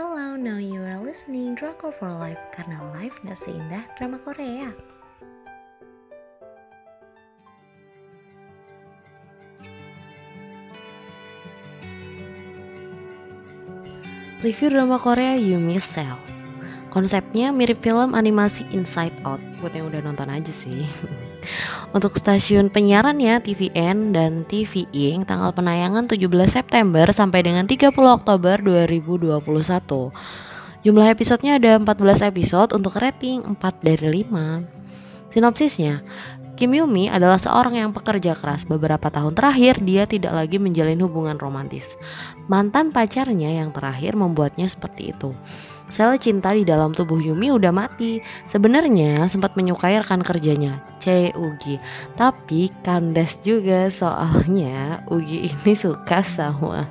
Hello, now you are listening Drama for Life karena life gak seindah drama Korea. Review drama Korea Yumi Cell. Konsepnya mirip film animasi Inside Out Buat yang udah nonton aja sih Untuk stasiun penyiarannya TVN dan TV Tanggal penayangan 17 September sampai dengan 30 Oktober 2021 Jumlah episodenya ada 14 episode untuk rating 4 dari 5 Sinopsisnya Kim Yumi adalah seorang yang pekerja keras. Beberapa tahun terakhir, dia tidak lagi menjalin hubungan romantis. Mantan pacarnya yang terakhir membuatnya seperti itu. Sel cinta di dalam tubuh Yumi udah mati. Sebenarnya sempat menyukai rekan kerjanya, C Ugi. Tapi kandas juga soalnya Ugi ini suka sama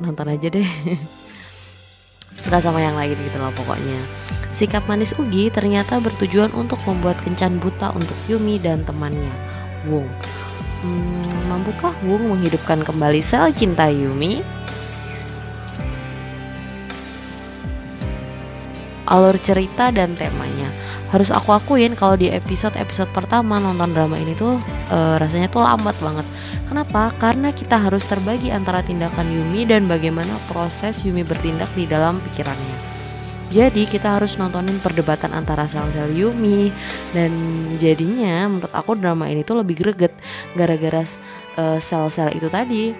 nonton aja deh. Suka sama yang lain gitu loh pokoknya. Sikap manis Ugi ternyata bertujuan untuk membuat kencan buta untuk Yumi dan temannya, Wung. Hmm, mampukah Wung menghidupkan kembali sel cinta Yumi? Alur cerita dan temanya harus aku akuin kalau di episode-episode pertama nonton drama ini tuh e, rasanya tuh lambat banget. Kenapa? Karena kita harus terbagi antara tindakan Yumi dan bagaimana proses Yumi bertindak di dalam pikirannya. Jadi kita harus nontonin perdebatan antara sel-sel Yumi dan jadinya menurut aku drama ini tuh lebih greget gara-gara uh, sel-sel itu tadi.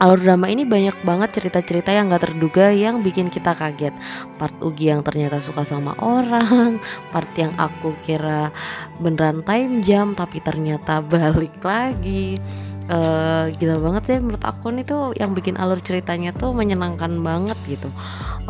Alur drama ini banyak banget cerita-cerita yang gak terduga yang bikin kita kaget. Part Ugi yang ternyata suka sama orang Part yang aku kira beneran time jam tapi ternyata balik lagi uh, gila banget ya menurut aku nih tuh yang bikin alur ceritanya tuh menyenangkan banget gitu.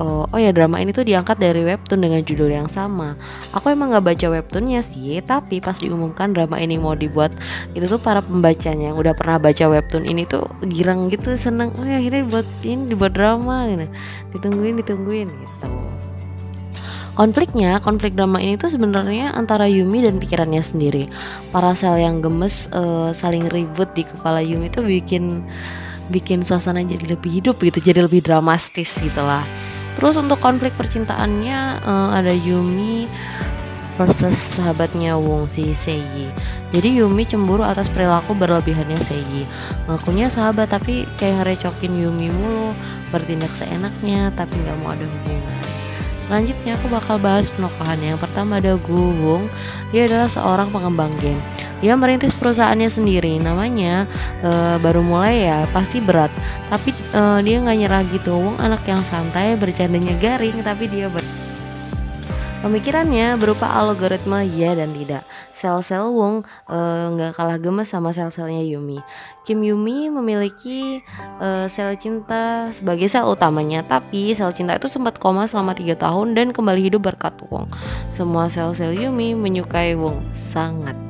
Uh, oh ya drama ini tuh diangkat dari webtoon dengan judul yang sama. Aku emang nggak baca webtoonnya sih tapi pas diumumkan drama ini mau dibuat itu tuh para pembacanya yang udah pernah baca webtoon ini tuh girang gitu seneng. Oh ya akhirnya dibuat ini dibuat drama gitu. Ditungguin ditungguin gitu Konfliknya, konflik drama ini tuh sebenarnya antara Yumi dan pikirannya sendiri. Para sel yang gemes uh, saling ribut di kepala Yumi tuh bikin bikin suasana jadi lebih hidup gitu, jadi lebih dramatis gitu lah. Terus untuk konflik percintaannya uh, ada Yumi versus sahabatnya Wong si Seiyi. Jadi Yumi cemburu atas perilaku berlebihannya Seiyi. Ngakunya sahabat tapi kayak ngerecokin Yumi mulu, bertindak seenaknya tapi nggak mau ada hubungan. Selanjutnya aku bakal bahas penokohan Yang pertama ada Gu Wong. Dia adalah seorang pengembang game. Dia merintis perusahaannya sendiri. Namanya e, baru mulai ya, pasti berat. Tapi e, dia nggak nyerah gitu. Wong anak yang santai, bercandanya garing, tapi dia ber Pemikirannya berupa algoritma ya dan tidak. Sel-sel Wong eh, nggak uh, kalah gemes sama sel-selnya Yumi. Kim Yumi memiliki uh, sel cinta sebagai sel utamanya, tapi sel cinta itu sempat koma selama tiga tahun dan kembali hidup berkat Wong. Semua sel-sel Yumi menyukai Wong sangat.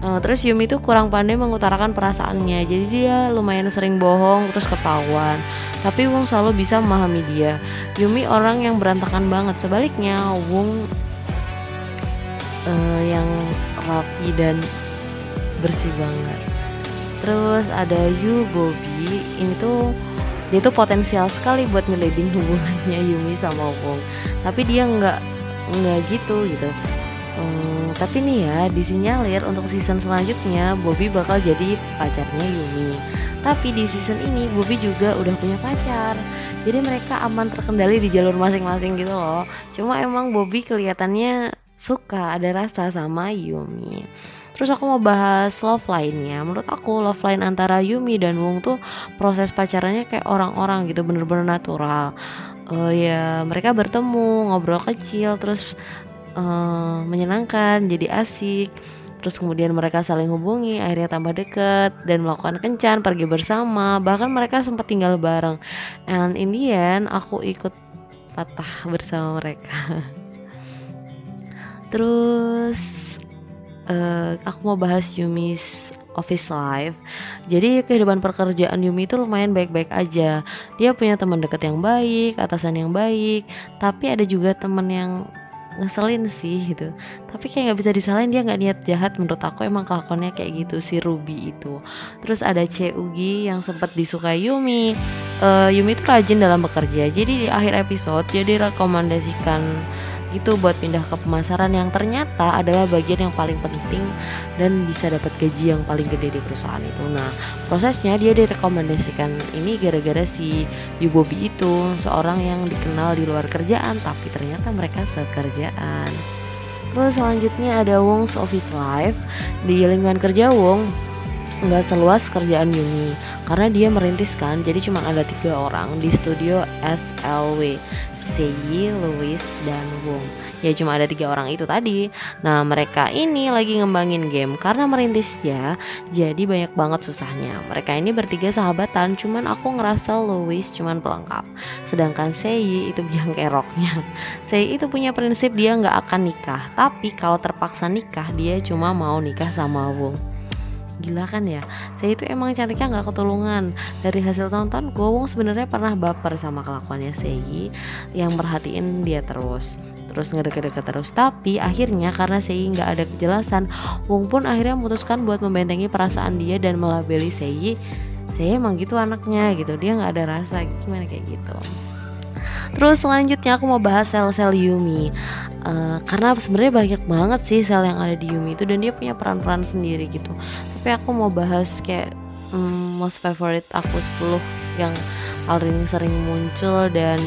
Uh, terus Yumi itu kurang pandai mengutarakan perasaannya Jadi dia lumayan sering bohong terus ketahuan Tapi Wong selalu bisa memahami dia Yumi orang yang berantakan banget. Sebaliknya Wong uh, yang rapi dan bersih banget. Terus ada Yu Bobby Ini tuh dia tuh potensial sekali buat ngeleding hubungannya Yumi sama Wong Tapi dia nggak nggak gitu gitu. Hmm, tapi nih ya disinyalir untuk season selanjutnya Bobby bakal jadi pacarnya Yumi. Tapi di season ini Bobby juga udah punya pacar. Jadi mereka aman terkendali di jalur masing-masing gitu loh. Cuma emang Bobby kelihatannya suka ada rasa sama Yumi. Terus aku mau bahas love line-nya. Menurut aku love line antara Yumi dan Wong tuh proses pacarannya kayak orang-orang gitu, bener-bener natural. Uh, ya mereka bertemu ngobrol kecil terus uh, menyenangkan, jadi asik. Terus kemudian mereka saling hubungi, akhirnya tambah dekat dan melakukan kencan, pergi bersama, bahkan mereka sempat tinggal bareng. And in the end, aku ikut patah bersama mereka. Terus uh, aku mau bahas Yumi's office life. Jadi kehidupan pekerjaan Yumi itu lumayan baik-baik aja. Dia punya teman dekat yang baik, atasan yang baik, tapi ada juga teman yang ngeselin sih gitu. Tapi kayak nggak bisa disalahin dia nggak niat jahat. Menurut aku emang kelakuannya kayak gitu si Ruby itu. Terus ada Ugi yang sempat disukai Yumi. Uh, Yumi itu rajin dalam bekerja. Jadi di akhir episode dia direkomendasikan gitu buat pindah ke pemasaran yang ternyata adalah bagian yang paling penting dan bisa dapat gaji yang paling gede di perusahaan itu. Nah, prosesnya dia direkomendasikan ini gara-gara si Yubobi itu seorang yang dikenal di luar kerjaan tapi ternyata mereka sekerjaan. Terus selanjutnya ada Wong's Office Life di lingkungan kerja Wong nggak seluas kerjaan Yumi karena dia merintis kan jadi cuma ada tiga orang di studio SLW Seiyi, Louis, dan Wong. Ya cuma ada tiga orang itu tadi. Nah mereka ini lagi ngembangin game karena merintisnya jadi banyak banget susahnya. Mereka ini bertiga sahabatan cuman aku ngerasa Louis cuman pelengkap. Sedangkan Seiyi itu biang keroknya. Seiyi itu punya prinsip dia nggak akan nikah. Tapi kalau terpaksa nikah dia cuma mau nikah sama Wong gila kan ya? Saya itu emang cantiknya nggak ketulungan. Dari hasil tonton Gowong sebenarnya pernah baper sama kelakuannya Sei yang merhatiin dia terus. Terus ngedeket-deket terus. Tapi akhirnya karena Sei nggak ada kejelasan Wong pun akhirnya memutuskan buat membentengi perasaan dia dan melabeli Sei saya emang gitu anaknya gitu. Dia nggak ada rasa gimana kayak gitu. Terus selanjutnya aku mau bahas sel-sel Yumi uh, Karena sebenarnya banyak banget sih sel yang ada di Yumi itu Dan dia punya peran-peran sendiri gitu Tapi aku mau bahas kayak um, most favorite aku 10 yang paling sering muncul dan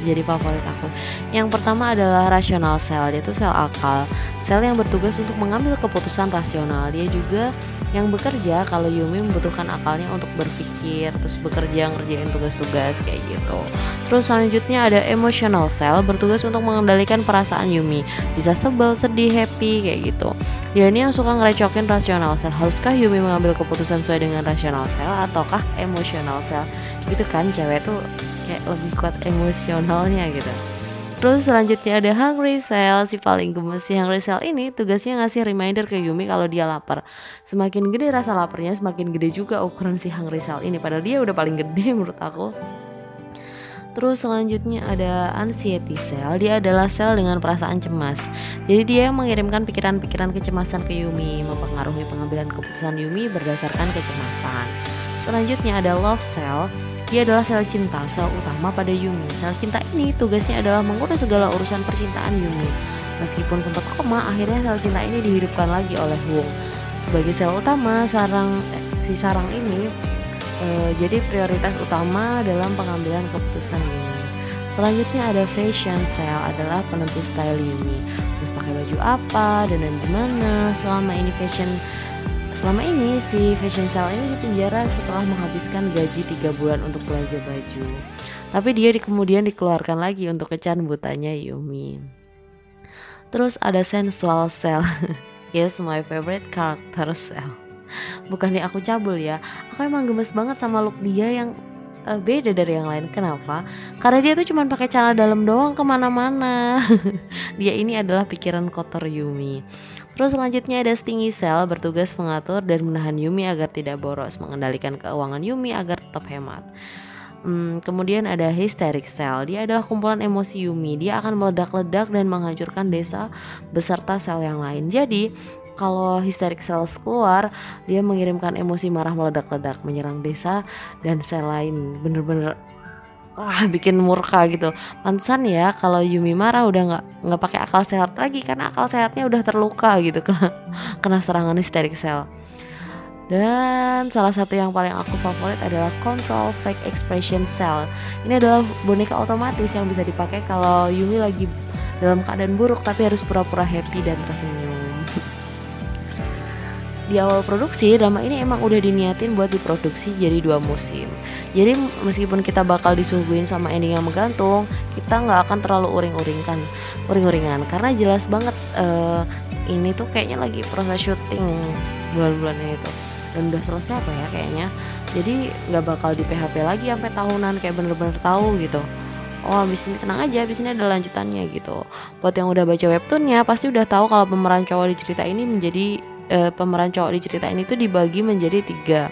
jadi favorit aku. Yang pertama adalah rasional sel, dia itu sel akal, sel yang bertugas untuk mengambil keputusan rasional. Dia juga yang bekerja kalau Yumi membutuhkan akalnya untuk berpikir terus bekerja ngerjain tugas-tugas kayak gitu. Terus selanjutnya ada emotional cell bertugas untuk mengendalikan perasaan Yumi. Bisa sebel sedih happy kayak gitu. Dia ini yang suka ngerecokin rasional cell haruskah Yumi mengambil keputusan sesuai dengan rasional cell ataukah emotional cell? Gitu kan cewek tuh kayak lebih kuat emosionalnya gitu Terus selanjutnya ada Hungry Cell, si paling gemes si Hungry Cell ini tugasnya ngasih reminder ke Yumi kalau dia lapar. Semakin gede rasa laparnya, semakin gede juga ukuran si Hungry Cell ini. Padahal dia udah paling gede menurut aku. Terus selanjutnya ada anxiety cell. Dia adalah sel dengan perasaan cemas. Jadi dia mengirimkan pikiran-pikiran kecemasan ke Yumi, mempengaruhi pengambilan keputusan Yumi berdasarkan kecemasan. Selanjutnya ada love cell. Dia adalah sel cinta, sel utama pada Yumi. Sel cinta ini tugasnya adalah mengurus segala urusan percintaan Yumi. Meskipun sempat koma, akhirnya sel cinta ini dihidupkan lagi oleh Wong. Sebagai sel utama, sarang eh, si sarang ini eh, jadi prioritas utama dalam pengambilan keputusan Yumi. Selanjutnya ada fashion cell adalah penentu style Yumi. Terus pakai baju apa dan dan gimana selama ini fashion Selama ini si fashion cell ini dipenjara setelah menghabiskan gaji 3 bulan untuk belanja baju. Tapi dia di, kemudian dikeluarkan lagi untuk kecan butanya Yumi. Terus ada sensual cell. yes, my favorite character cell. Bukannya aku cabul ya, aku emang gemes banget sama look dia yang uh, beda dari yang lain. Kenapa? Karena dia tuh cuma pakai celana dalam doang ke mana-mana. dia ini adalah pikiran kotor Yumi. Terus selanjutnya ada Stingy Cell bertugas mengatur dan menahan Yumi agar tidak boros, mengendalikan keuangan Yumi agar tetap hemat. Hmm, kemudian ada Hysteric Cell, dia adalah kumpulan emosi Yumi. Dia akan meledak-ledak dan menghancurkan desa beserta sel yang lain. Jadi kalau Hysteric Cells keluar, dia mengirimkan emosi marah meledak-ledak menyerang desa dan sel lain. Bener-bener wah bikin murka gitu pantesan ya kalau Yumi marah udah nggak nggak pakai akal sehat lagi karena akal sehatnya udah terluka gitu kena kena serangan hysteric cell dan salah satu yang paling aku favorit adalah Control Fake Expression Cell. Ini adalah boneka otomatis yang bisa dipakai kalau Yumi lagi dalam keadaan buruk tapi harus pura-pura happy dan tersenyum. di awal produksi drama ini emang udah diniatin buat diproduksi jadi dua musim. Jadi meskipun kita bakal disuguhin sama ending yang menggantung kita nggak akan terlalu uring-uringkan uring-uringan. Karena jelas banget uh, ini tuh kayaknya lagi proses syuting bulan-bulan ini tuh dan udah selesai apa ya kayaknya. Jadi nggak bakal di PHP lagi sampai tahunan kayak bener-bener tahu gitu. Oh abis ini tenang aja abis ini ada lanjutannya gitu. Buat yang udah baca webtoonnya pasti udah tahu kalau pemeran cowok di cerita ini menjadi uh, pemeran cowok di cerita ini tuh dibagi menjadi tiga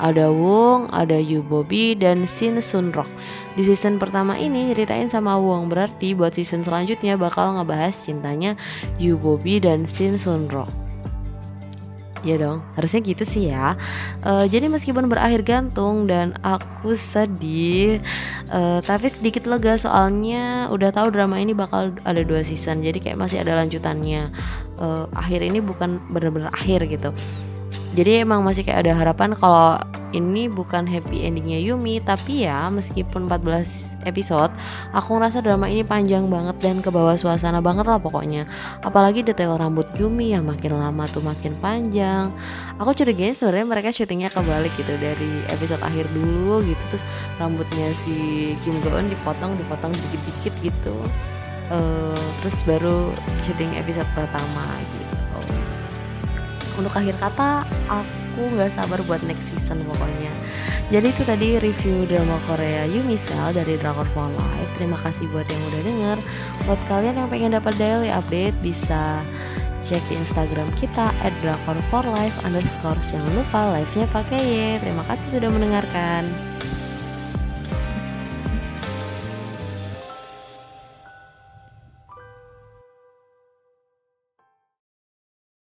Ada Wong, ada Yu Bobby, dan Shin Sunrok. Di season pertama ini nyeritain sama Wong, berarti buat season selanjutnya bakal ngebahas cintanya Yu Bobby dan Shin Sunrok. Ya dong, harusnya gitu sih ya. Uh, jadi meskipun berakhir gantung dan aku sedih, uh, tapi sedikit lega soalnya udah tahu drama ini bakal ada dua season. Jadi kayak masih ada lanjutannya. Uh, akhir ini bukan bener-bener akhir gitu jadi emang masih kayak ada harapan kalau ini bukan happy endingnya Yumi tapi ya meskipun 14 episode aku ngerasa drama ini panjang banget dan ke bawah suasana banget lah pokoknya. Apalagi detail rambut Yumi yang makin lama tuh makin panjang. Aku curiganya sebenarnya mereka syutingnya kebalik gitu dari episode akhir dulu gitu terus rambutnya si Kim Go Eun dipotong dipotong dikit-dikit gitu. Uh, terus baru syuting episode pertama gitu. Untuk akhir kata aku nggak sabar buat next season pokoknya. Jadi itu tadi review drama Korea Yumisel dari Drakor for Life. Terima kasih buat yang udah denger. Buat kalian yang pengen dapat daily update bisa cek di Instagram kita at drakor for life underscore. Jangan lupa live nya pakai Y. Terima kasih sudah mendengarkan